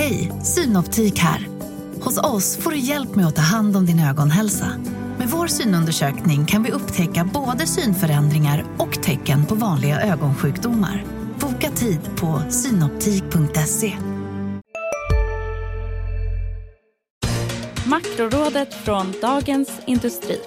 Hej, Synoptik här. Hos oss får du hjälp med att ta hand om din ögonhälsa. Med vår synundersökning kan vi upptäcka både synförändringar och tecken på vanliga ögonsjukdomar. Boka tid på synoptik.se. Makrorådet från Dagens Industri.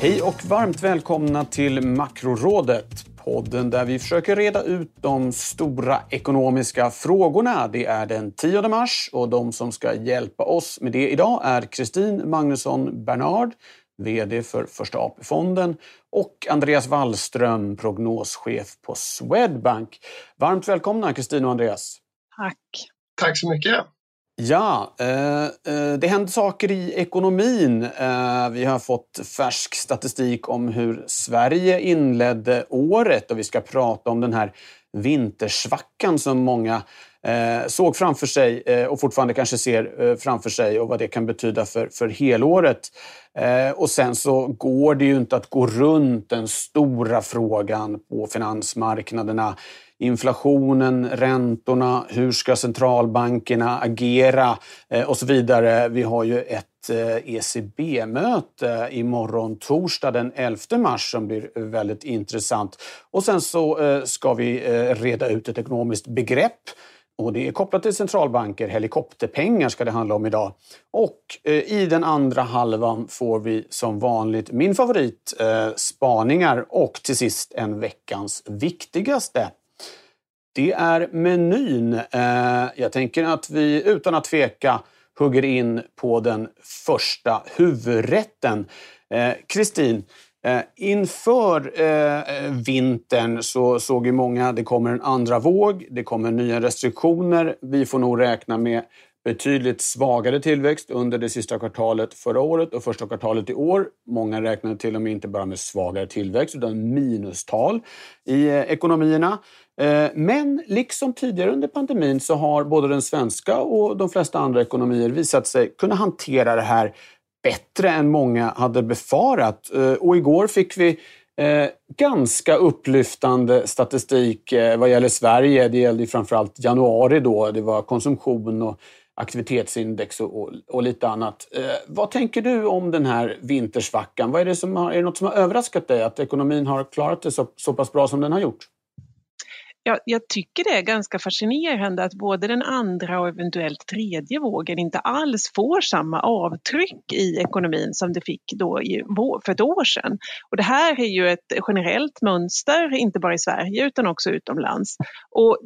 Hej och varmt välkomna till Makrorådet podden där vi försöker reda ut de stora ekonomiska frågorna. Det är den 10 mars och de som ska hjälpa oss med det idag är Kristin Magnusson Bernard, VD för Första AP-fonden och Andreas Wallström, prognoschef på Swedbank. Varmt välkomna Kristin och Andreas. Tack. Tack så mycket. Ja, eh, eh, det händer saker i ekonomin. Eh, vi har fått färsk statistik om hur Sverige inledde året och vi ska prata om den här vintersvackan som många Eh, såg framför sig eh, och fortfarande kanske ser eh, framför sig och vad det kan betyda för, för helåret. Eh, och sen så går det ju inte att gå runt den stora frågan på finansmarknaderna inflationen, räntorna, hur ska centralbankerna agera eh, och så vidare. Vi har ju ett eh, ECB-möte imorgon torsdag den 11 mars som blir väldigt intressant. Och sen så ska vi reda ut ett ekonomiskt begrepp och det är kopplat till centralbanker. Helikopterpengar ska det handla om idag. Och eh, i den andra halvan får vi som vanligt min favorit, eh, spaningar och till sist en veckans viktigaste det är menyn. Eh, jag tänker att vi utan att tveka hugger in på den första huvudrätten. Eh, Eh, inför eh, vintern så såg ju många att det kommer en andra våg, det kommer nya restriktioner. Vi får nog räkna med betydligt svagare tillväxt under det sista kvartalet förra året och första kvartalet i år. Många räknar till och med inte bara med svagare tillväxt utan minustal i eh, ekonomierna. Eh, men liksom tidigare under pandemin så har både den svenska och de flesta andra ekonomier visat sig kunna hantera det här bättre än många hade befarat. Eh, och igår fick vi eh, ganska upplyftande statistik eh, vad gäller Sverige. Det gällde framförallt januari då. Det var konsumtion och aktivitetsindex och, och, och lite annat. Eh, vad tänker du om den här vintersvackan? Vad är, det som har, är det något som har överraskat dig att ekonomin har klarat det så, så pass bra som den har gjort? Jag, jag, tycker det är ganska fascinerande att både den andra och eventuellt tredje vågen inte alls får samma avtryck i ekonomin som det fick då i, för ett år sedan. Och det här är ju ett generellt mönster, inte bara i Sverige utan också utomlands. Och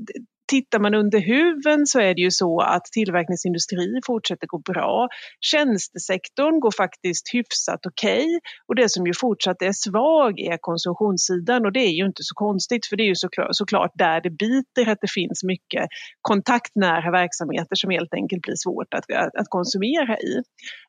Tittar man under huven så är det ju så att tillverkningsindustri fortsätter gå bra. Tjänstesektorn går faktiskt hyfsat okej okay. och det som ju fortsatt är svag är konsumtionssidan och det är ju inte så konstigt för det är ju såklart, såklart där det biter att det finns mycket kontaktnära verksamheter som helt enkelt blir svårt att, att, att konsumera i.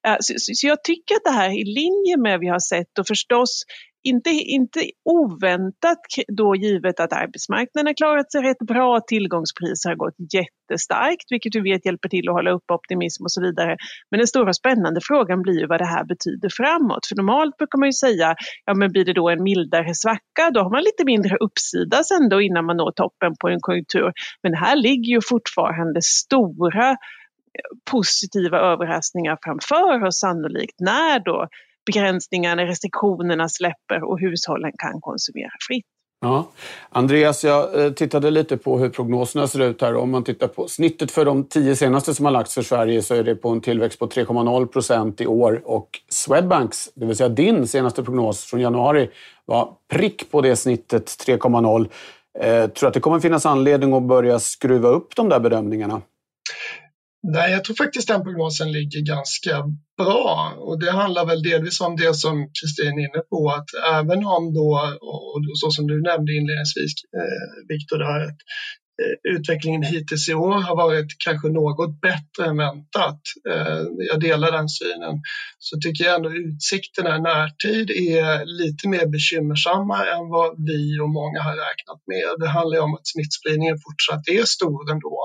Eh, så, så, så jag tycker att det här är i linje med vad vi har sett och förstås inte, inte oväntat då givet att arbetsmarknaden har klarat sig rätt bra, tillgångspriser har gått jättestarkt vilket vi vet hjälper till att hålla upp optimism och så vidare. Men den stora spännande frågan blir ju vad det här betyder framåt. För normalt brukar man ju säga, ja men blir det då en mildare svacka, då har man lite mindre uppsida sen då innan man når toppen på en konjunktur. Men här ligger ju fortfarande stora eh, positiva överraskningar framför oss sannolikt när då begränsningarna, restriktionerna släpper och hushållen kan konsumera fritt. Ja. Andreas, jag eh, tittade lite på hur prognoserna ser ut här. Om man tittar på snittet för de tio senaste som har lagts för Sverige så är det på en tillväxt på 3,0 procent i år. Och Swedbanks, det vill säga din senaste prognos från januari, var prick på det snittet, 3,0. Eh, tror du att det kommer finnas anledning att börja skruva upp de där bedömningarna? Nej, jag tror faktiskt den prognosen ligger ganska bra. Och det handlar väl delvis om det som Kristin är inne på att även om då, och så som du nämnde inledningsvis eh, Viktor, att Eh, utvecklingen hittills i år har varit kanske något bättre än väntat. Eh, jag delar den synen. Så tycker jag ändå utsikterna i närtid är lite mer bekymmersamma än vad vi och många har räknat med. Det handlar om att smittspridningen fortsatt är stor ändå.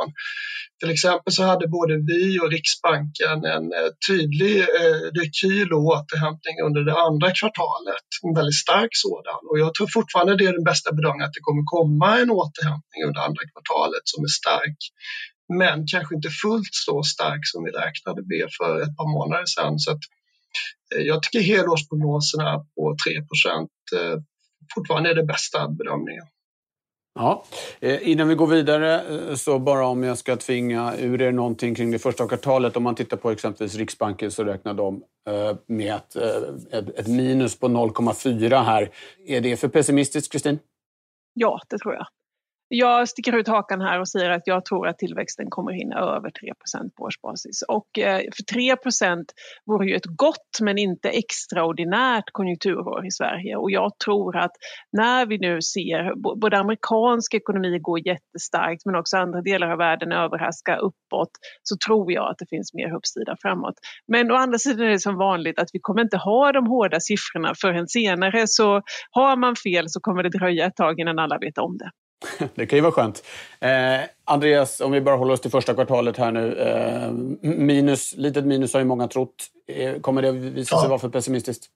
Till exempel så hade både vi och Riksbanken en eh, tydlig rekyl och återhämtning under det andra kvartalet. En väldigt stark sådan. Och jag tror fortfarande det är den bästa bedömningen att det kommer komma en återhämtning under andra kvartalet kvartalet som är stark. men kanske inte fullt så stark som vi räknade med för ett par månader sedan. Så att, eh, jag tycker helårsprognoserna på 3 eh, fortfarande är det bästa bedömningen. Ja. Eh, innan vi går vidare, så bara om jag ska tvinga ur er någonting kring det första kvartalet. Om man tittar på exempelvis Riksbanken så räknar de med ett, minus på 0,4 här. Är det för pessimistiskt, Kristin? Ja, det tror jag. Jag sticker ut hakan här och säger att jag tror att tillväxten kommer hinna över 3% på årsbasis. Och eh, för 3% vore ju ett gott men inte extraordinärt konjunkturår i Sverige. Och jag tror att när vi nu ser både amerikansk ekonomi gå jättestarkt men också andra delar av världen överraska uppåt så tror jag att det finns mer uppsida framåt. Men å andra sidan är det som vanligt att vi kommer inte ha de hårda siffrorna förrän senare så har man fel så kommer det dröja ett tag innan alla vet om det. Det kan ju vara skönt. Eh, Andreas, om vi bara håller oss till första kvartalet här nu. Eh, minus, litet minus har ju många trott. Eh, kommer det visa sig ja. vara för pessimistiskt?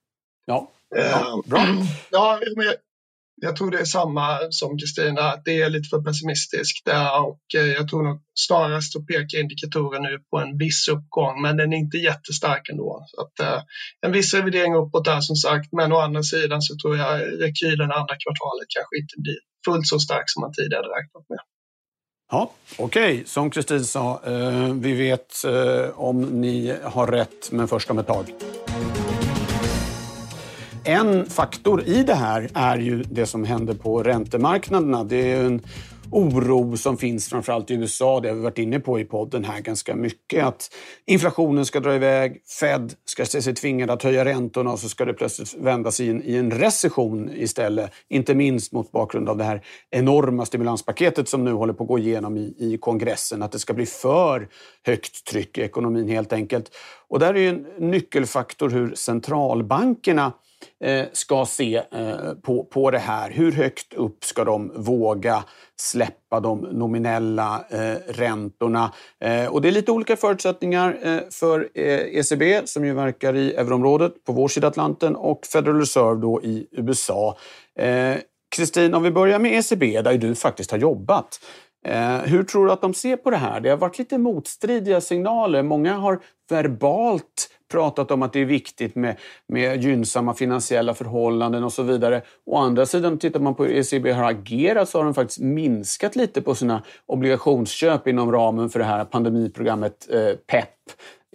Ja, ja eh, bra. Ja, men jag, jag tror det är samma som Kristina, att det är lite för pessimistiskt där och eh, jag tror nog snarast så pekar indikatorer nu på en viss uppgång, men den är inte jättestark ändå. Så att, eh, en viss revidering uppåt där som sagt, men å andra sidan så tror jag rekylen andra kvartalet kanske inte blir fullt så stark som man tidigare räknat med. Ja, Okej, okay. som Kristin sa, eh, vi vet eh, om ni har rätt, men först om ett tag. En faktor i det här är ju det som händer på räntemarknaderna. Det är en oro som finns framförallt i USA, det har vi varit inne på i podden här ganska mycket. Att inflationen ska dra iväg, Fed ska se sig tvingad att höja räntorna och så ska det plötsligt vändas in i en recession istället. Inte minst mot bakgrund av det här enorma stimulanspaketet som nu håller på att gå igenom i, i kongressen. Att det ska bli för högt tryck i ekonomin helt enkelt. Och där är ju en nyckelfaktor hur centralbankerna Eh, ska se eh, på, på det här. Hur högt upp ska de våga släppa de nominella eh, räntorna? och det är lite olika förutsättningar för ECB som ju verkar i euroområdet på vår sida Atlanten och Federal Reserve då i USA. Kristin, om vi börjar med ECB där du faktiskt har jobbat. hur tror du att de ser på det här? Det har varit lite motstridiga signaler. Många har verbalt pratat om att det är viktigt med, med gynnsamma finansiella förhållanden och så vidare. Å andra sidan, tittar man på hur ECB har agerat så har de faktiskt minskat lite på sina obligationsköp inom ramen för det här pandemiprogrammet eh, PEP.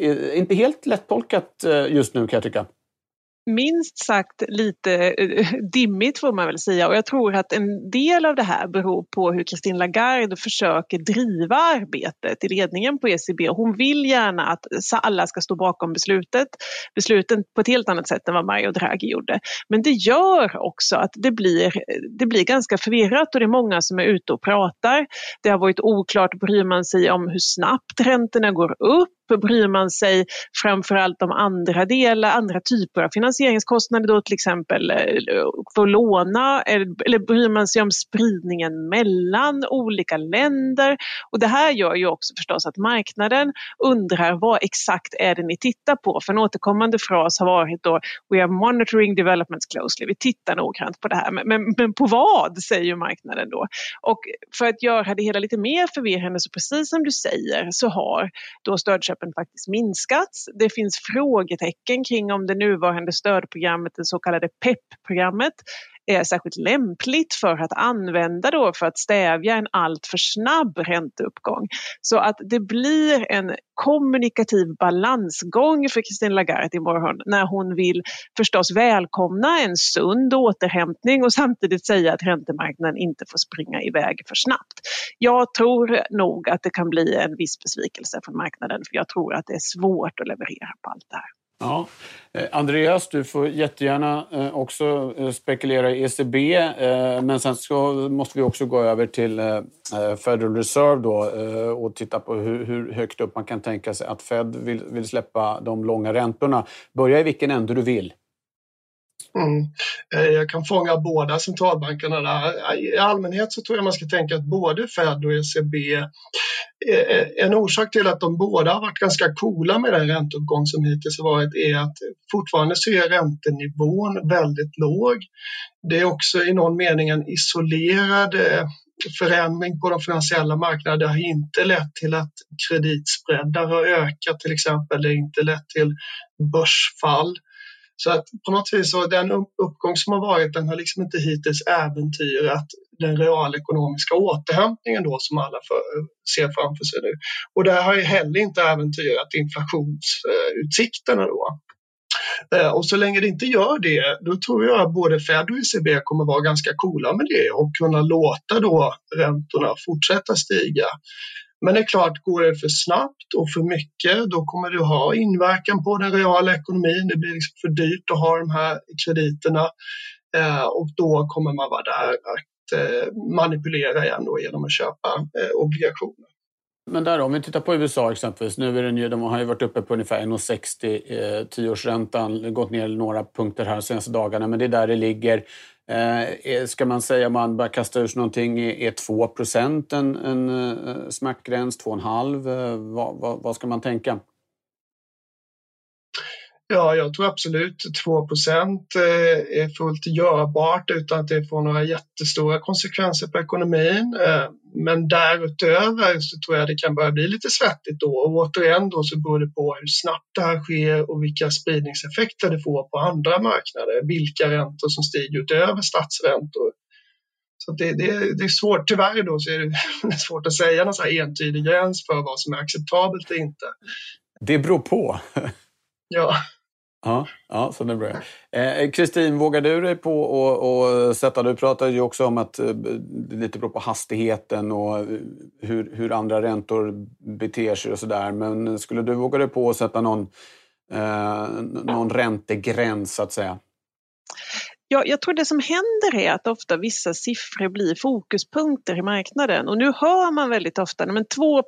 Eh, inte helt lättolkat eh, just nu kan jag tycka minst sagt lite eh, dimmigt får man väl säga och jag tror att en del av det här beror på hur Christine Lagarde försöker driva arbetet i ledningen på ECB. Hon vill gärna att alla ska stå bakom beslutet, besluten på ett helt annat sätt än vad Mario Draghi gjorde. Men det gör också att det blir, det blir ganska förvirrat och det är många som är ute och pratar. Det har varit oklart, bryr man sig om hur snabbt räntorna går upp? Bryr man sig framförallt om andra delar, andra typer av finansieringskostnader då till exempel eh, för att låna eh, eller bryr man sig om spridningen mellan olika länder? Och det här gör ju också förstås att marknaden undrar vad exakt är det ni tittar på? För en återkommande fras har varit då We are monitoring developments closely. Vi tittar noggrant på det här. Men, men, men på vad säger marknaden då? Och för att göra det hela lite mer förvirrande så precis som du säger så har då stödköp inköpen faktiskt minskats. Det finns frågetecken kring om det nuvarande stödprogrammet, det så kallade PEP-programmet, är särskilt lämpligt för att använda då för att stävja en alltför snabb ränteuppgång. Så att det blir en kommunikativ balansgång för Christine Lagarde imorgon när hon vill förstås välkomna en sund återhämtning och samtidigt säga att räntemarknaden inte får springa iväg för snabbt. Jag tror nog att det kan bli en viss besvikelse från marknaden för jag tror att det är svårt att leverera på allt det här. Ja. Eh, Andreas, du får jättegärna eh, också eh, spekulera i ECB. Men sen så måste vi också gå över till Federal Reserve då och titta på hur högt upp man kan tänka sig att Fed vill släppa de långa räntorna. Börja i vilken ände du vill. Mm. Eh, jag kan fånga båda centralbankerna där. Eh, I allmänhet så tror jag man ska tänka att både Fed och ECB eh, en orsak till att de båda har varit ganska coola med den ränteuppgång som hittills har varit är att fortfarande så är räntenivån väldigt låg. Det är också i någon mening en isolerad förändring på de finansiella marknaderna. Det har inte lett till att kreditspreadar har ökat till exempel. Det har inte lett till börsfall. Så att på något vis så den uppgång som har varit den har liksom inte hittills äventyrat den realekonomiska återhämtningen då som alla för, ser framför sig nu. Och det har ju heller inte äventyrat inflationsutsikterna då. Eh, och så länge det inte gör det, då tror jag att både Fed och ECB kommer vara ganska coola med det och kunna låta då räntorna fortsätta stiga. Men det är klart, går det för snabbt och för mycket, då kommer det att ha inverkan på den reala ekonomin. Det blir liksom för dyrt att ha de här krediterna eh, och då kommer man vara där att eh, manipulera igen då genom att köpa eh, obligationer. Men där om vi tittar på USA exempelvis. Nu är den ju, de har ju varit uppe på ungefär 1,60 eh, tioårsräntan. Gått ner några punkter här de senaste dagarna, men det är där det ligger. Eh, ska man säga, om man börjar kasta ur sig någonting, är 2 en, en eh, smärtgräns? 2,5? Eh, vad, vad, vad ska man tänka? Ja, jag tror absolut 2 eh, är fullt görbart utan att det får några jättestora konsekvenser på ekonomin. Eh, men därutöver så tror jag det kan börja bli lite svettigt då och återigen då så beror det på hur snabbt det här sker och vilka spridningseffekter det får på andra marknader. Vilka räntor som stiger utöver statsräntor. Så det, det, det, är svårt, tyvärr då så är det svårt att säga någon så här entydig gräns för vad som är acceptabelt och inte. Det beror på. Ja. Ja, ja så det börjar. Kristin, eh, vågar du dig på att sätta... Du pratade ju också om att eh, det lite beror på hastigheten och eh, hur, hur andra räntor beter sig och sådär. Men skulle du våga dig på att sätta någon, eh, någon räntegräns, så att säga? Jag, jag tror det som händer är att ofta vissa siffror blir fokuspunkter i marknaden och nu hör man väldigt ofta men 2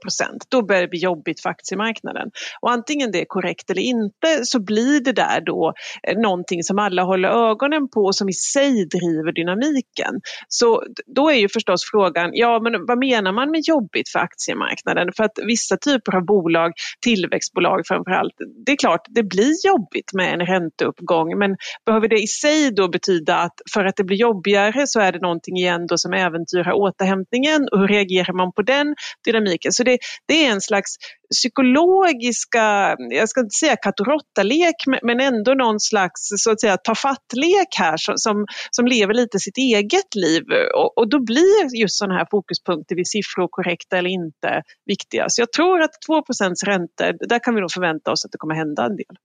då börjar det bli jobbigt för aktiemarknaden. Och antingen det är korrekt eller inte så blir det där då eh, någonting som alla håller ögonen på och som i sig driver dynamiken. Så då är ju förstås frågan, ja men vad menar man med jobbigt för aktiemarknaden? För att vissa typer av bolag, tillväxtbolag framförallt, det är klart det blir jobbigt med en ränteuppgång men behöver det i sig då betyda betyda att för att det blir jobbigare så är det någonting igen då som äventyrar återhämtningen och hur reagerar man på den dynamiken? Så det, det är en slags psykologiska, jag ska inte säga katt och lek men ändå någon slags så att säga tafattlek här som, som lever lite sitt eget liv. Och, och då blir just sådana här fokuspunkter vid siffror korrekta eller inte viktiga. Så jag tror att 2% räntor, där kan vi nog förvänta oss att det kommer hända en del.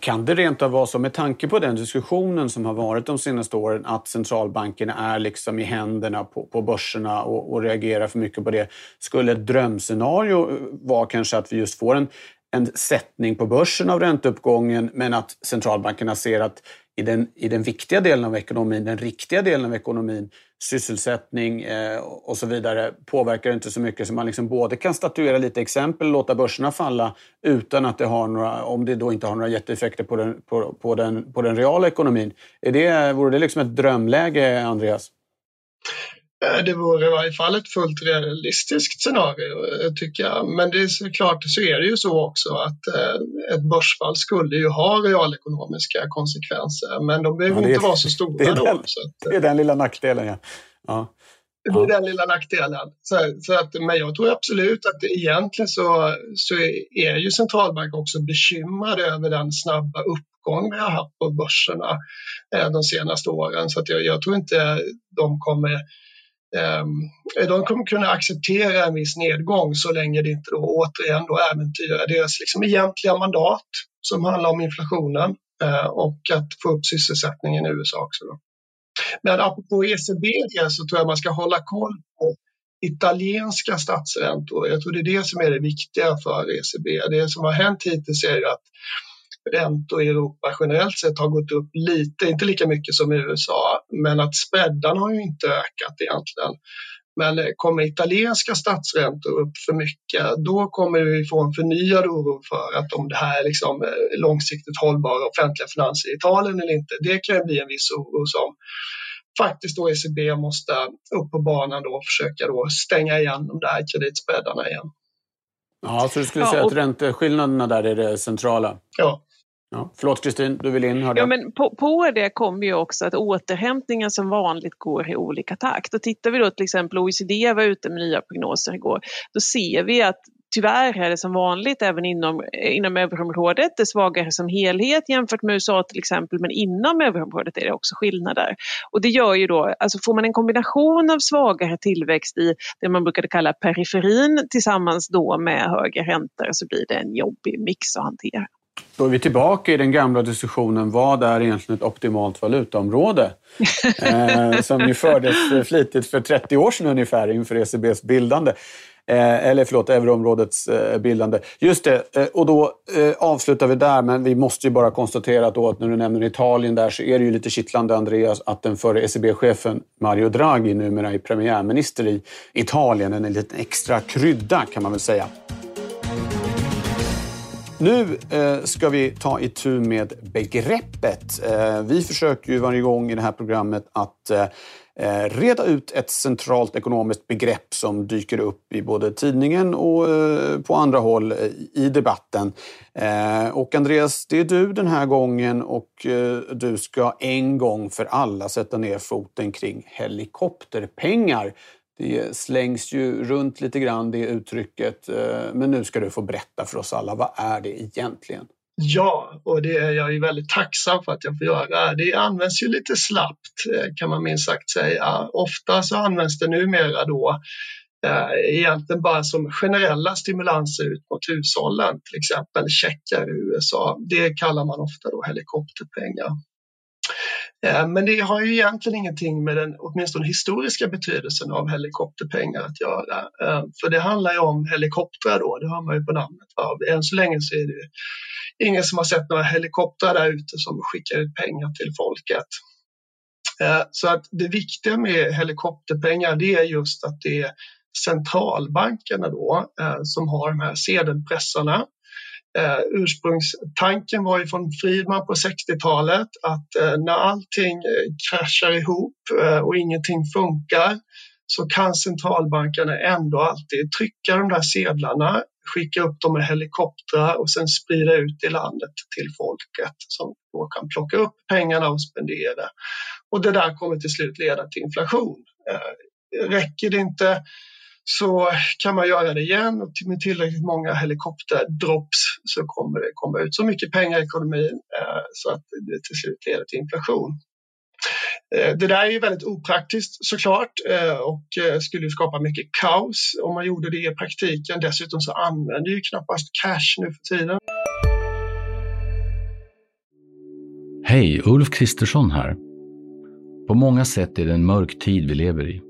Kan det rent av vara så, med tanke på den diskussionen som har varit de senaste åren, att centralbankerna är liksom i händerna på, på börserna och, och reagerar för mycket på det. Skulle ett drömscenario eh, vara kanske att vi just får en, en sättning på börsen av ränteuppgången men att centralbankerna ser att i den, i den viktiga delen av ekonomin, den riktiga delen av ekonomin, sysselsättning eh, och så vidare påverkar inte så mycket så man liksom både kan statuera lite exempel och låta börserna falla utan att det har några, om det då inte har några jätteeffekter på den, på, på den, på den reala ekonomin. Är det, vore det liksom ett drömläge, Andreas? Eh, det vore i varje fall ett fullt realistiskt scenario, eh, tycker jag. Men det är såklart så är det ju så också att eh, ett börsfall skulle ju ha realekonomiska konsekvenser, men de behöver ja, inte vara så stora det är den, då. Så att, det är den lilla nackdelen, ja. ja. Det är den lilla nackdelen. Så, så att, men jag tror absolut att egentligen så, så är ju centralbank också bekymrade över den snabba uppgång vi har haft på börserna de senaste åren. Så att jag, jag tror inte de kommer Ehm, de kommer kunna acceptera en viss nedgång så länge det inte då återigen då äventyrar deras liksom egentliga mandat som handlar om inflationen eh, och att få upp sysselsättningen i USA också. Då. Men apropå ECB så tror jag man ska hålla koll på italienska statsräntor. Jag tror det är det som är det viktiga för ECB. Det som har hänt hittills är att räntor i Europa generellt sett har gått upp lite, inte lika mycket som i USA, men att spreadarna har ju inte ökat egentligen. Men kommer italienska statsräntor upp för mycket, då kommer vi få en förnyad oro för att om det här är liksom eh, långsiktigt hållbara offentliga finanser i Italien eller inte. Det kan bli en viss oro som faktiskt då ECB måste upp på banan då och försöka då stänga igen de där kreditspreadarna igen. Ja, så du skulle säga och, att ränteskillnaderna där är det centrala? Ja, Ja. Förlåt Kristin, du vill in? Ja, men på, på det kommer ju också att återhämtningen som vanligt går i olika takt. Och tittar vi då till exempel OECD var ute med nya prognoser igår, då ser vi att Tyvärr är det som vanligt även inom, inom euroområdet, det svagare som helhet jämfört med USA till exempel, men inom euroområdet är det också skillnader. Och det gör ju då, alltså får man en kombination av svagare tillväxt i det man brukade kalla periferin tillsammans då med högre räntor så blir det en jobbig mix att hantera. Då är vi tillbaka i den gamla diskussionen, vad är egentligen ett optimalt valutaområde? eh, som ju fördes flitigt för 30 år sedan ungefär inför ECBs bildande. Eh, eller förlåt, euroområdets eh, bildande. Just det, eh, och då eh, avslutar vi där, men vi måste ju bara konstatera att, då, att när du nämner Italien där så är det ju lite kittlande, Andreas, att den förre ECB-chefen Mario Draghi numera är premiärminister i Italien. En liten extra krydda kan man väl säga. Nu eh, ska vi ta itu med begreppet. Eh, vi försöker ju varje gång i det här programmet att eh, eh reda ut ett centralt ekonomiskt begrepp som dyker upp i både tidningen och eh, på andra håll eh, i debatten. Och Andreas, det är du den här gången och du ska en gång för alla sätta ner foten kring helikopterpengar. Det slängs ju runt lite grann, det uttrycket. Eh, men nu ska du få berätta för oss alla, vad är det egentligen? Ja, och det är jag ju väldigt tacksam för att jag får göra. Det används ju lite slappt eh, kan man minst sagt säga. Ofta så används det numera då eh, egentligen bara som generella stimulanser ut mot hushållen, till exempel checkar i USA. Det kallar man ofta då helikopterpengar. Eh, men det har ju egentligen ingenting med den åtminstone historiska betydelsen av helikopterpengar att göra. Eh, för det handlar ju om helikoptrar då, det har man ju på namnet. Än så länge så är det ju ingen som har sett några helikoptrar där ute som skickar ut pengar till folket. Eh, så att det viktiga med helikopterpengar det är just att det är centralbankerna då som har de här sedelpressarna Eh, ursprungstanken var ju från Friedman på 60-talet att eh, när allting eh, kraschar ihop eh, och ingenting funkar så kan centralbankerna ändå alltid trycka de där sedlarna, skicka upp dem med helikoptrar och sen sprida ut i landet till folket som då kan plocka upp pengarna och spendera. Och det där kommer till slut leda till inflation. Eh, räcker det inte så kan man göra det igen och med tillräckligt många helikopterdrops så kommer det komma ut så mycket pengar i ekonomin eh, så att det till slut leder till inflation. Eh, det där är ju väldigt opraktiskt såklart eh, och skulle skapa mycket kaos om man gjorde det i praktiken. Dessutom så använder ju knappast cash nu för tiden. Hej, Ulf Kristersson här. På många sätt är det en mörk tid vi lever i.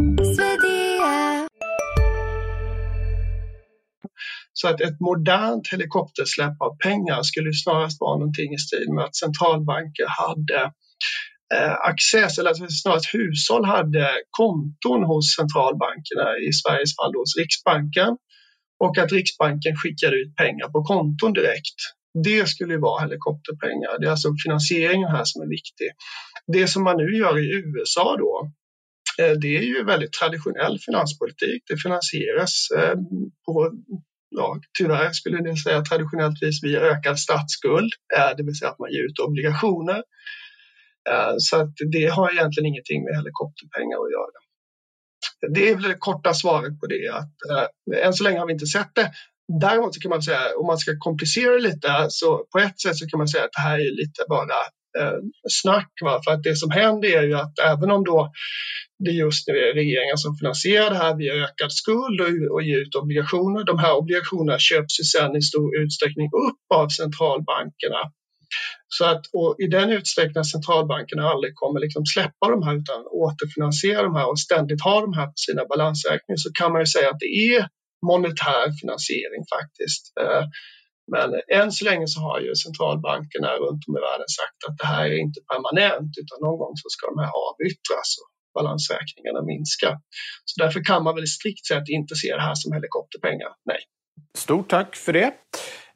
Så att ett modernt helikoptersläpp av pengar skulle snarast vara någonting i stil med att centralbanker hade eh, access, eller att snarast hushåll hade konton hos centralbankerna, i Sveriges fall hos Riksbanken, och att Riksbanken skickade ut pengar på konton direkt. Det skulle ju vara helikopterpengar. Det är alltså finansieringen här som är viktig. Det som man nu gör i USA då, eh, det är ju väldigt traditionell finanspolitik. Det finansieras eh, på ja, tyvärr skulle ni säga traditionellt vis via ökad statsskuld, det vill säga att man ger ut obligationer. Eh, så att det har egentligen ingenting med helikopterpengar att göra. Det är väl det korta svaret på det. Att, äh, än så länge har vi inte sett det. Däremot så kan man säga, om man ska komplicera det lite, så på ett sätt så kan man säga att det här är lite bara eh, snack. Va? För att det som händer är ju att även om då det är just nu regeringen som finansierar det här via ökad skuld och, och ger ut obligationer. De här obligationerna köps ju sedan i stor utsträckning upp av centralbankerna. Så att i den utsträckning centralbankerna aldrig kommer liksom släppa de här utan återfinansiera de här och ständigt ha de här på sina balansräkningar så kan man ju säga att det är monetär finansiering faktiskt. Eh, men än så länge så har ju centralbankerna runt om i världen sagt att det här är inte permanent utan någon gång så ska de här avyttras balansräkningarna minska. Så därför kan man väl strikt sett inte se det här som helikopterpengar. Nej. Stort tack för det.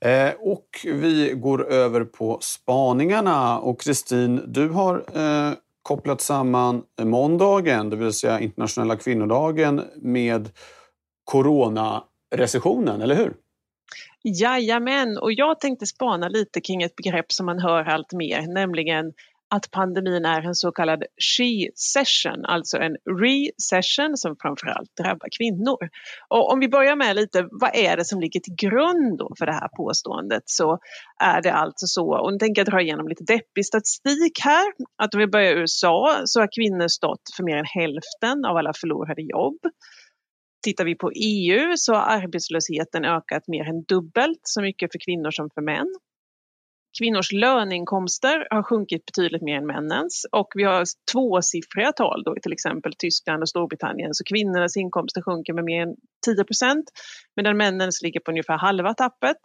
Eh, och vi går över på spaningarna. Och Kristin, du har eh, kopplat samman måndagen, det vill säga internationella kvinnodagen, med coronarecessionen, eller hur? Jajamän, och jag tänkte spana lite kring ett begrepp som man hör allt mer, nämligen att pandemin är en så kallad she-session, alltså en re-session som framförallt drabbar kvinnor. Och om vi börjar med lite, vad är det som ligger till grund för det här påståendet så är det alltså så, och nu tänker jag dra igenom lite deppig statistik här, att om vi börjar i USA så har kvinnor stått för mer än hälften av alla förlorade jobb. Tittar vi på EU så har arbetslösheten ökat mer än dubbelt så mycket för kvinnor som för män. Kvinnors löneinkomster har sjunkit betydligt mer än männens och vi har tvåsiffriga tal då i till exempel Tyskland och Storbritannien. Så kvinnornas inkomster sjunker med mer än 10 procent medan männens ligger på ungefär halva tappet.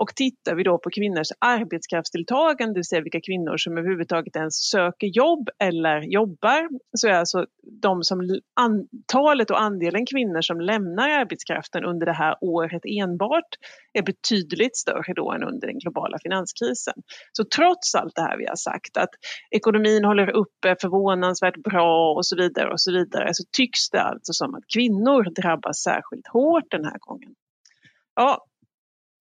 Och tittar vi då på kvinnors arbetskraftsdeltagande, det vill säga vilka kvinnor som överhuvudtaget ens söker jobb eller jobbar, så är alltså de som antalet och andelen kvinnor som lämnar arbetskraften under det här året enbart är betydligt större då än under den globala finanskrisen. Så trots allt det här vi har sagt att ekonomin håller uppe förvånansvärt bra och så vidare och så vidare så tycks det alltså som att kvinnor drabbas särskilt hårt den här gången. Ja,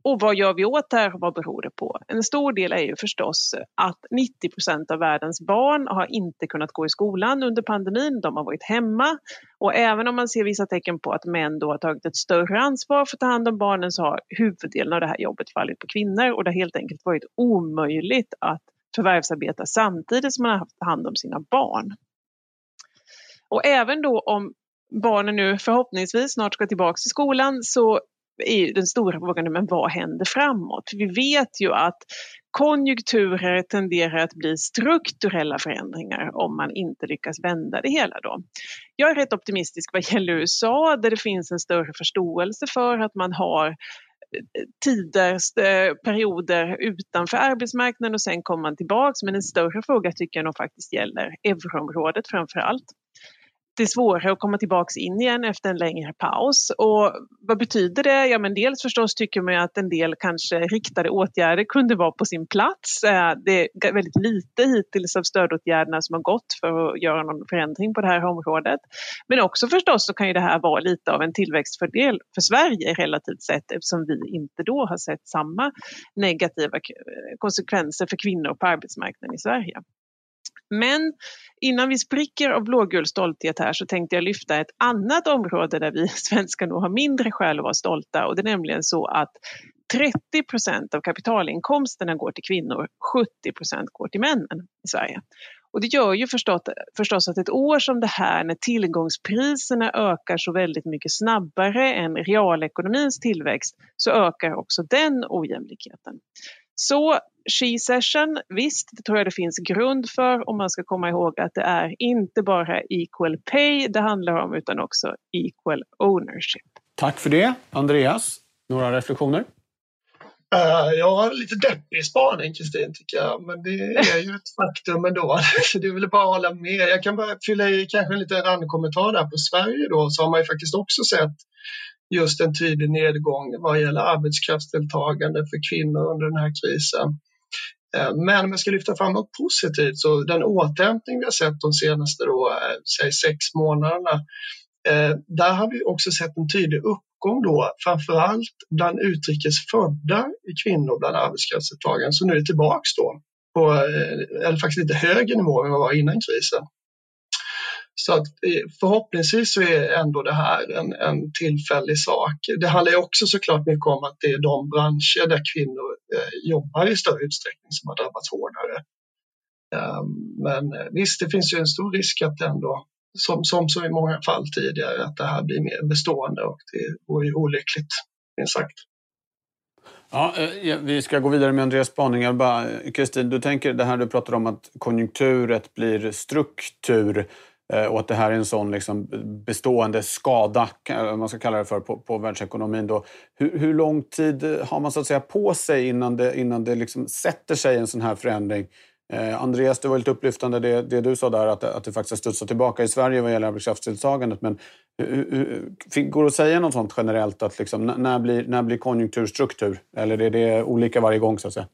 och vad gör vi åt det här och vad beror det på? En stor del är ju förstås att 90 procent av världens barn har inte kunnat gå i skolan under pandemin. De har varit hemma och även om man ser vissa tecken på att män då har tagit ett större ansvar för att ta hand om barnen så har huvuddelen av det här jobbet fallit på kvinnor och det har helt enkelt varit omöjligt att förvärvsarbeta samtidigt som man har haft hand om sina barn. Och även då om barnen nu förhoppningsvis snart ska tillbaka till skolan så är den stora frågan, men vad händer framåt? Vi vet ju att konjunkturer tenderar att bli strukturella förändringar om man inte lyckas vända det hela då. Jag är rätt optimistisk vad gäller USA där det finns en större förståelse för att man har eh, tider, perioder utanför arbetsmarknaden och sen kommer man tillbaks. Men en större fråga tycker jag nog faktiskt gäller euroområdet framför allt det är svårare att komma tillbaks in igen efter en längre paus. Och vad betyder det? Ja, men dels förstås tycker man att en del kanske riktade åtgärder kunde vara på sin plats. Eh, det är väldigt lite hittills av stödåtgärderna som har gått för att göra någon förändring på det här området. Men också förstås så kan ju det här vara lite av en tillväxtfördel för Sverige relativt sett eftersom vi inte då har sett samma negativa konsekvenser för kvinnor på arbetsmarknaden i Sverige. Men innan vi spricker av blågul stolthet här så tänkte jag lyfta ett annat område där vi svenskar nog har mindre skäl att vara stolta och det är nämligen så att 30 procent av kapitalinkomsterna går till kvinnor, 70 procent går till männen i Sverige. Och det gör ju förstås, förstås att ett år som det här när tillgångspriserna ökar så väldigt mycket snabbare än realekonomins tillväxt så ökar också den ojämlikheten. Så She Session, visst, det tror jag det finns grund för om man ska komma ihåg att det är inte bara equal pay det handlar om utan också equal ownership. Tack för det. Andreas, några reflektioner? Uh, jag har lite deppig spaning Kristin tycker jag, men det är ju ett faktum ändå. Så det är väl bara att hålla med. Jag kan bara fylla i kanske en liten randkommentar där på Sverige då, så har man ju faktiskt också sett just en tydlig nedgång vad gäller arbetskraftsdeltagande för kvinnor under den här krisen. Eh, men om jag ska lyfta fram något positivt så den återhämtning vi har sett de senaste då, eh, säg sex månaderna, eh, där har vi också sett en tydlig uppgång då, framförallt bland utrikes födda kvinnor bland arbetskraftsdeltagarna. Så nu är det tillbaks då på, eller faktiskt lite högre nivå än vad det var innan krisen. Så att eh, förhoppningsvis så är ändå det här en, en tillfällig sak. Det handlar också såklart mycket om att det är de branscher där kvinnor eh, jobbar i större utsträckning som har drabbats hårdare. Um, men eh, visst, det finns ju en stor risk att det ändå, som, som som i många fall tidigare, att det här blir mer bestående och det vore ju olyckligt, minst sagt. Ja, eh, vi ska gå vidare med Andreas spaningar. Kristin, du tänker det här du pratar om att konjunkturet blir struktur. Eh, och att det här är en sån liksom bestående skada, man ska kalla det för, på, på världsekonomin. Då. Hur, hur, lång tid har man så att säga på sig innan det, innan det liksom sätter sig en sån här förändring? Eh, Andreas, det var lite upplyftande det, det du sa där, att, att det faktiskt har studsat tillbaka i Sverige vad gäller arbetskraftsdeltagandet. Men hur, hur, går det att säga något sånt generellt? Att liksom, när, blir, när blir konjunkturstruktur? Eller är det olika varje gång? så att säga?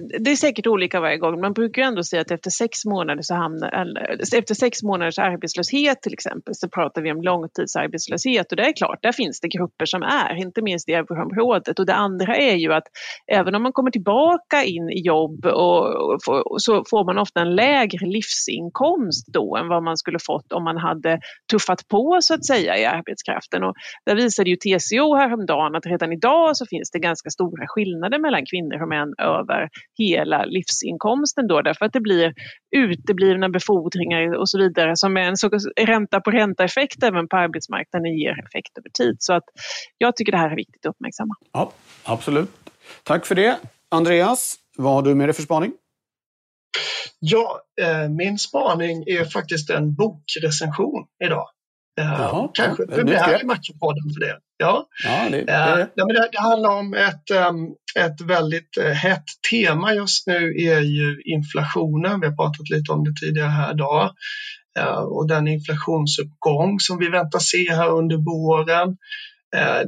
Det är säkert olika varje gång. Man brukar ju ändå säga att efter sex, månader så hamnar, eller, efter sex månaders arbetslöshet till exempel så pratar vi om långtidsarbetslöshet och det är klart, där finns det grupper som är, inte minst i euroområdet. Och det andra är ju att även om man kommer tillbaka in i jobb och, och, och, så får man ofta en lägre livsinkomst då än vad man skulle fått om man hade tuffat på så att säga i arbetskraften. Och där visade ju TCO häromdagen att redan idag så finns det ganska stora skillnader mellan kvinnor och män över hela livsinkomsten då därför att det blir uteblivna befordringar och så vidare som är en så ränta på ränta-effekt även på arbetsmarknaden ger effekt över tid. Så att jag tycker det här är viktigt att uppmärksamma. Ja, absolut. Tack för det. Andreas, vad har du med dig för spaning? Ja, eh, min spaning är faktiskt en bokrecension idag. Jaha, kanske ja, premiär i Matchpodden för det. Ja. Ja, det, det. Uh, ja, men det, det, handlar om ett, um, ett väldigt uh, hett tema just nu är ju inflationen. Vi har pratat lite om det tidigare här idag. Uh, och den inflationsuppgång som vi väntar se här under våren.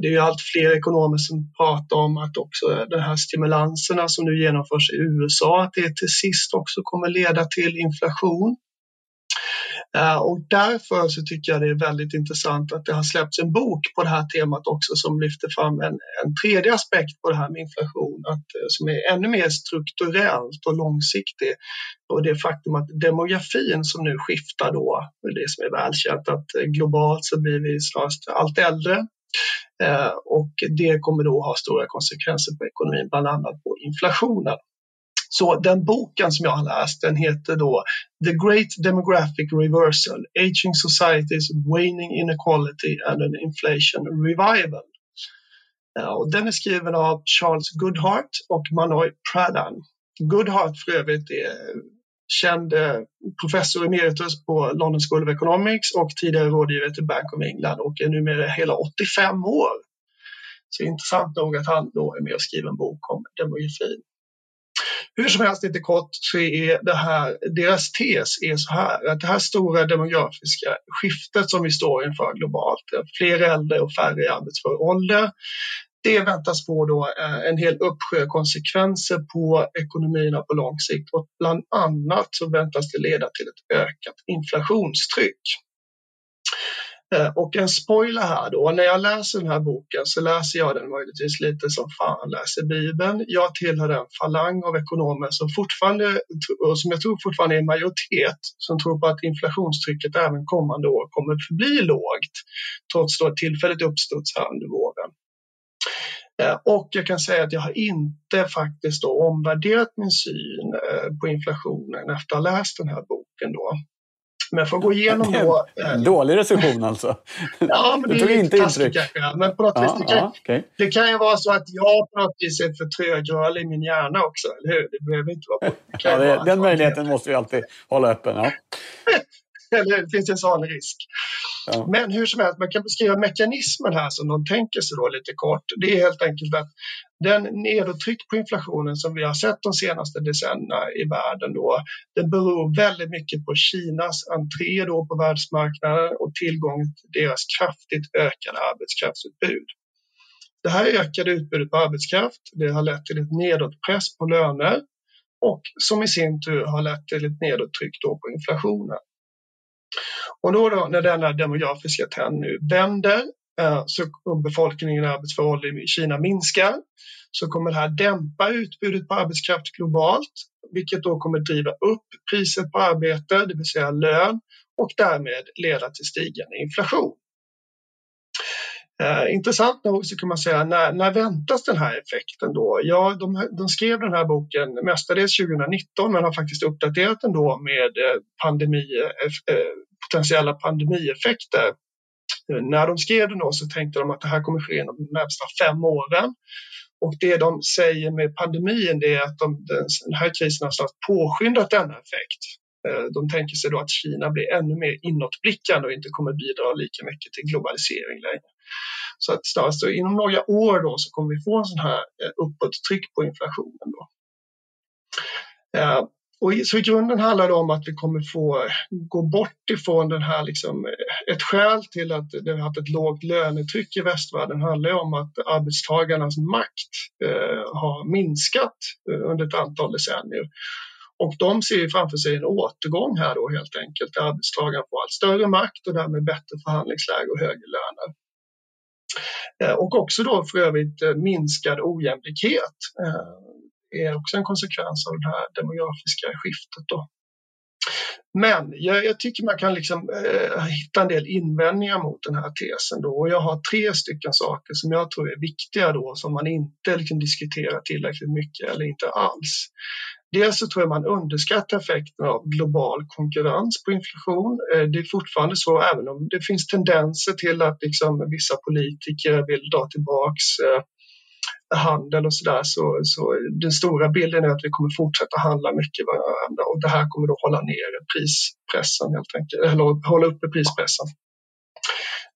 Det är ju allt fler ekonomer som pratar om att också de här stimulanserna som nu genomförs i USA, att det till sist också kommer leda till inflation. Eh, och därför så tycker jag det är väldigt intressant att det har släppts en bok på det här temat också som lyfter fram en, en tredje aspekt på det här med inflation att, eh, som är ännu mer strukturellt och långsiktig. Och det faktum att demografin som nu skiftar då, det som är välkänt att eh, globalt så blir vi snarast allt äldre och det kommer då ha stora konsekvenser på ekonomin, bland annat på inflationen. Så den boken som jag har läst den heter då The Great Demographic Reversal, Aging Societies, Waning Inequality and an Inflation Revival. Eh, och den är skriven av Charles Goodhart och Manoj Pradhan. Goodhart för övrigt är känd eh, professor emeritus på London School of Economics och tidigare rådgivare till Bank of England och är numera hela 85 år. Så intressant nog att han då är med och skriver en bok om demografin. Hur som helst lite kort så är det här, deras tes är så här att det här stora demografiska skiftet som vi står inför globalt, fler äldre och färre i arbetsför ålder, det väntas få då eh, en hel uppsjö konsekvenser på ekonomierna på lång sikt och bland annat så väntas det leda till ett ökat inflationstryck. Eh, och en spoiler här då, när jag läser den här boken så läser jag den möjligtvis lite som fan läser Bibeln. Jag tillhör den falang av ekonomer som fortfarande, och som jag tror fortfarande är en majoritet, som tror på att inflationstrycket även kommande år kommer förbli lågt, trots då ett tillfälligt uppstuds här under våren. Eh, och jag kan säga att jag har inte faktiskt då omvärderat min syn eh, på inflationen efter att ha läst den här boken. Då. Men jag får gå igenom då... Eh, Dålig recension alltså? Ja, men det är lite taskigt kanske. Men på något ja, vis, det kan, ja, okay. det kan ju vara så att jag på något vis är för trögrörlig i min hjärna också, eller hur? Det behöver inte vara... Det ja, det, den möjligheten måste vi alltid hålla öppen. Ja. eller det finns en sån risk. Ja. Men hur som helst, man kan beskriva mekanismen här som de tänker sig då lite kort. Det är helt enkelt att den nedåttryck på inflationen som vi har sett de senaste decennierna i världen då, den beror väldigt mycket på Kinas entré då på världsmarknaden och tillgången till deras kraftigt ökade arbetskraftsutbud. Det här ökade utbudet på arbetskraft, det har lett till ett nedåtpress på löner och som i sin tur har lett till ett nedåttryck då på inflationen. Och då, då när denna demografiska trend nu vänder eh, så om befolkningen i arbetsför ålder i Kina minskar så kommer det här dämpa utbudet på arbetskraft globalt vilket då kommer driva upp priset på arbete, det vill säga lön och därmed leda till stigande inflation. Eh, intressant nog så kan man säga, när, när väntas den här effekten då? Ja, de, de skrev den här boken mestadels 2019 men har faktiskt uppdaterat den då med eh, pandemi, eh, eh potentiella pandemieffekter. Eh, när de skrev den då så tänkte de att det här kommer ske inom de närmsta fem åren. Och det de säger med pandemin det är att de, den här krisen har snart påskyndat denna effekt. Eh, de tänker sig då att Kina blir ännu mer inåtblickande och inte kommer bidra lika mycket till globalisering längre. Så att snarast inom några år då så kommer vi få en sån här eh, uppåttryck på inflationen. Då. Och så i grunden handlar det om att vi kommer få gå bort ifrån den här, liksom, eh, ett skäl till att det har haft ett lågt lönetryck i västvärlden handlar om att arbetstagarnas makt eh, har minskat eh, under ett antal decennier. Och de ser framför sig en återgång här då helt enkelt, där arbetstagaren får allt större makt och därmed bättre förhandlingsläge och högre löner. Eh, och också då för övrigt eh, minskad ojämlikhet är också en konsekvens av det här demografiska skiftet. Då. Men jag, jag, tycker man kan liksom, eh, hitta en del invändningar mot den här tesen. Då. Och jag har tre stycken saker som jag tror är viktiga då, som man inte liksom, diskuterar tillräckligt mycket eller inte alls. Dels så tror jag man underskattar effekten av global konkurrens på inflation. Eh, det är fortfarande så, även om det finns tendenser till att liksom, vissa politiker vill dra tillbaks eh, handel och sådär så, så den stora bilden är att vi kommer fortsätta handla mycket varandra och det här kommer då hålla ner prispressen helt enkelt, eller hålla uppe prispressen.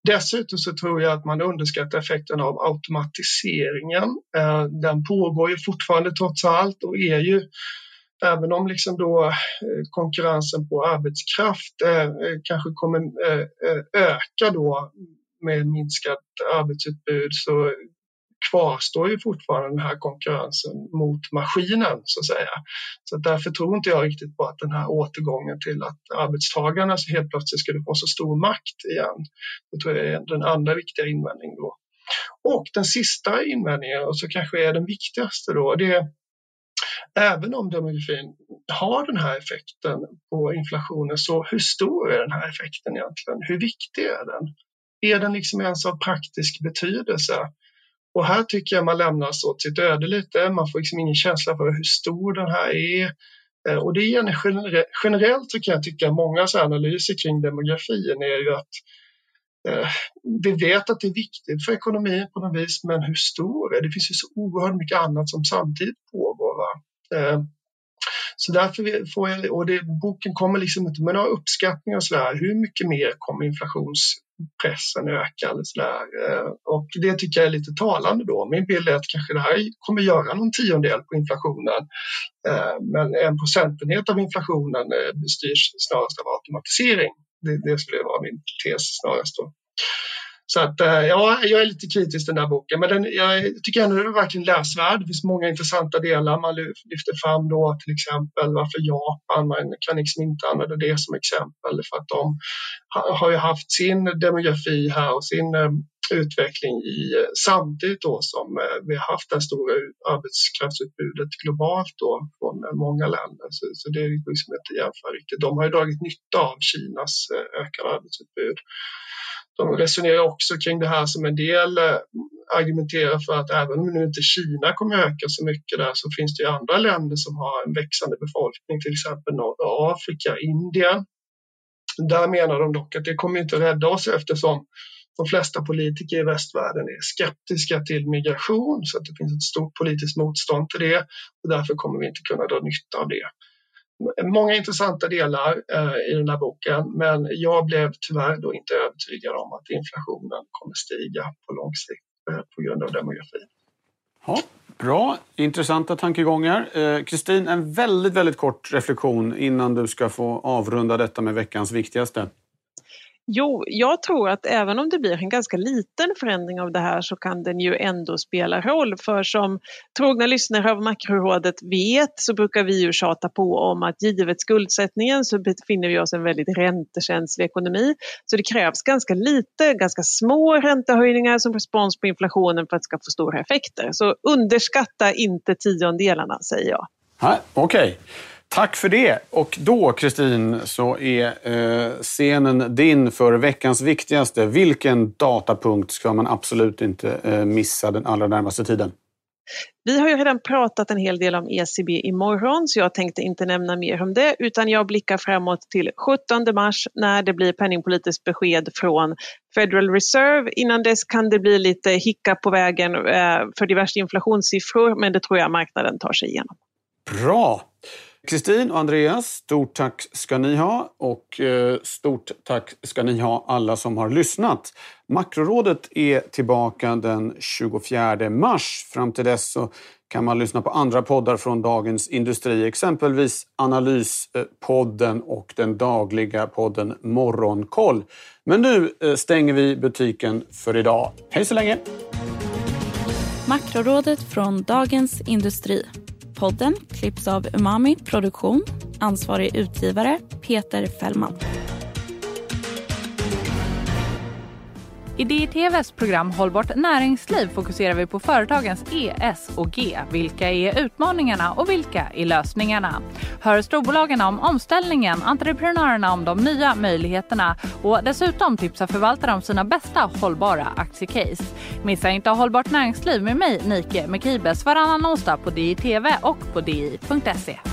Dessutom så tror jag att man underskattar effekten av automatiseringen. Eh, den pågår ju fortfarande trots allt och är ju även om liksom då eh, konkurrensen på arbetskraft eh, kanske kommer öka då med minskat arbetsutbud så kvarstår ju fortfarande den här konkurrensen mot maskinen så att säga. Så därför tror inte jag riktigt på att den här återgången till att arbetstagarna helt plötsligt skulle få så stor makt igen. Det tror jag är den andra viktiga invändningen då. Och den sista invändningen, och så kanske är den viktigaste då, det är även om demografin har den här effekten på inflationen, så hur stor är den här effekten egentligen? Hur viktig är den? Är den liksom ens av praktisk betydelse? Och här tycker jag man lämnas åt sitt öde lite. Man får liksom ingen känsla för hur stor den här är. Eh, och det är generellt så kan jag tycka många så analyser kring demografin är ju att eh, vi vet att det är viktigt för ekonomin på något vis, men hur stor är det? Det finns ju så oerhört mycket annat som samtidigt pågår. Va? Eh, så därför får jag, och det, boken kommer liksom inte med några uppskattningar och sådär, hur mycket mer kommer pressen ökar eller sådär. Eh, och det tycker jag är lite talande då. Min bild är att kanske det här kommer göra någon tiondel på inflationen. Eh, men en procentenhet av inflationen eh, styrs snarast av automatisering. Det, det skulle vara min tes snarast då. Så att, eh, ja, jag är lite kritisk till den här boken, men den, jag tycker ändå den är verkligen läsvärd. Det finns många intressanta delar. Man lyfter fram då till exempel varför Japan, man kan liksom inte använda det som exempel för att de har ju haft sin demografi här och sin eh, utveckling i, eh, samtidigt då som vi har haft det stora arbetskraftsutbudet globalt då från många länder. Så, så det är liksom inte jämföra riktigt. De har ju dragit nytta av Kinas ökade arbetsutbud de resonerar också kring det här som en del eh, argumenterar för att även om nu inte Kina kommer öka så mycket där så finns det ju andra länder som har en växande befolkning, till exempel norra Afrika, Indien. Där menar de dock att det kommer inte rädda oss eftersom de flesta politiker i västvärlden är skeptiska till migration så att det finns ett stort politiskt motstånd till det och därför kommer vi inte kunna dra nytta av det många intressanta delar eh, i den här boken men jag blev tyvärr då inte övertygad om att inflationen kommer stiga på lång sikt eh, på grund av demografin. Ja, bra, intressanta tankegångar. Eh, Kristin, en väldigt, väldigt kort reflektion innan du ska få avrunda detta med veckans viktigaste. Jo, jag tror att även om det blir en ganska liten förändring av det här så kan den ju ändå spela roll. För som trogna lyssnare av Makrorådet vet så brukar vi ju tjata på om att givet skuldsättningen så befinner vi oss i en väldigt räntekänslig ekonomi. Så det krävs ganska lite, ganska små räntehöjningar som respons på inflationen för att det ska få stora effekter. Så underskatta inte tiondelarna säger jag. Okej. Okay. Tack för det. Och då, Kristin, så är eh, scenen din för veckans viktigaste. Vilken datapunkt ska man absolut inte eh, missa den allra närmaste tiden? Vi har ju redan pratat en hel del om ECB imorgon så jag tänkte inte nämna mer om det utan jag blickar framåt till 17 mars när det blir penningpolitiskt besked från Federal Reserve. Innan dess kan det bli lite hicka på vägen eh, för diverse inflationssiffror men det tror jag marknaden tar sig igenom. Bra! Kristin och Andreas, stort tack ska ni ha och eh, stort tack ska ni ha alla som har lyssnat. Makrorådet är tillbaka den 24 mars. Fram till dess så kan man lyssna på andra poddar från Dagens Industri, exempelvis Analyspodden och den dagliga podden Morgonkoll. Men nu eh, stänger vi butiken för idag. Hej så länge! Makrorådet från Dagens Industri. Podden klipps av Umami Produktion. Ansvarig utgivare Peter Fällman. I DI-TVs program Hållbart näringsliv fokuserar vi på företagens E, S och G. Vilka är utmaningarna och vilka är lösningarna? Hör storbolagen om omställningen, entreprenörerna om de nya möjligheterna och dessutom tipsar förvaltare om sina bästa hållbara aktiecase. Missa inte Hållbart näringsliv med mig, Nike Mekibes, varannan onsdag på DI-TV och på di.se.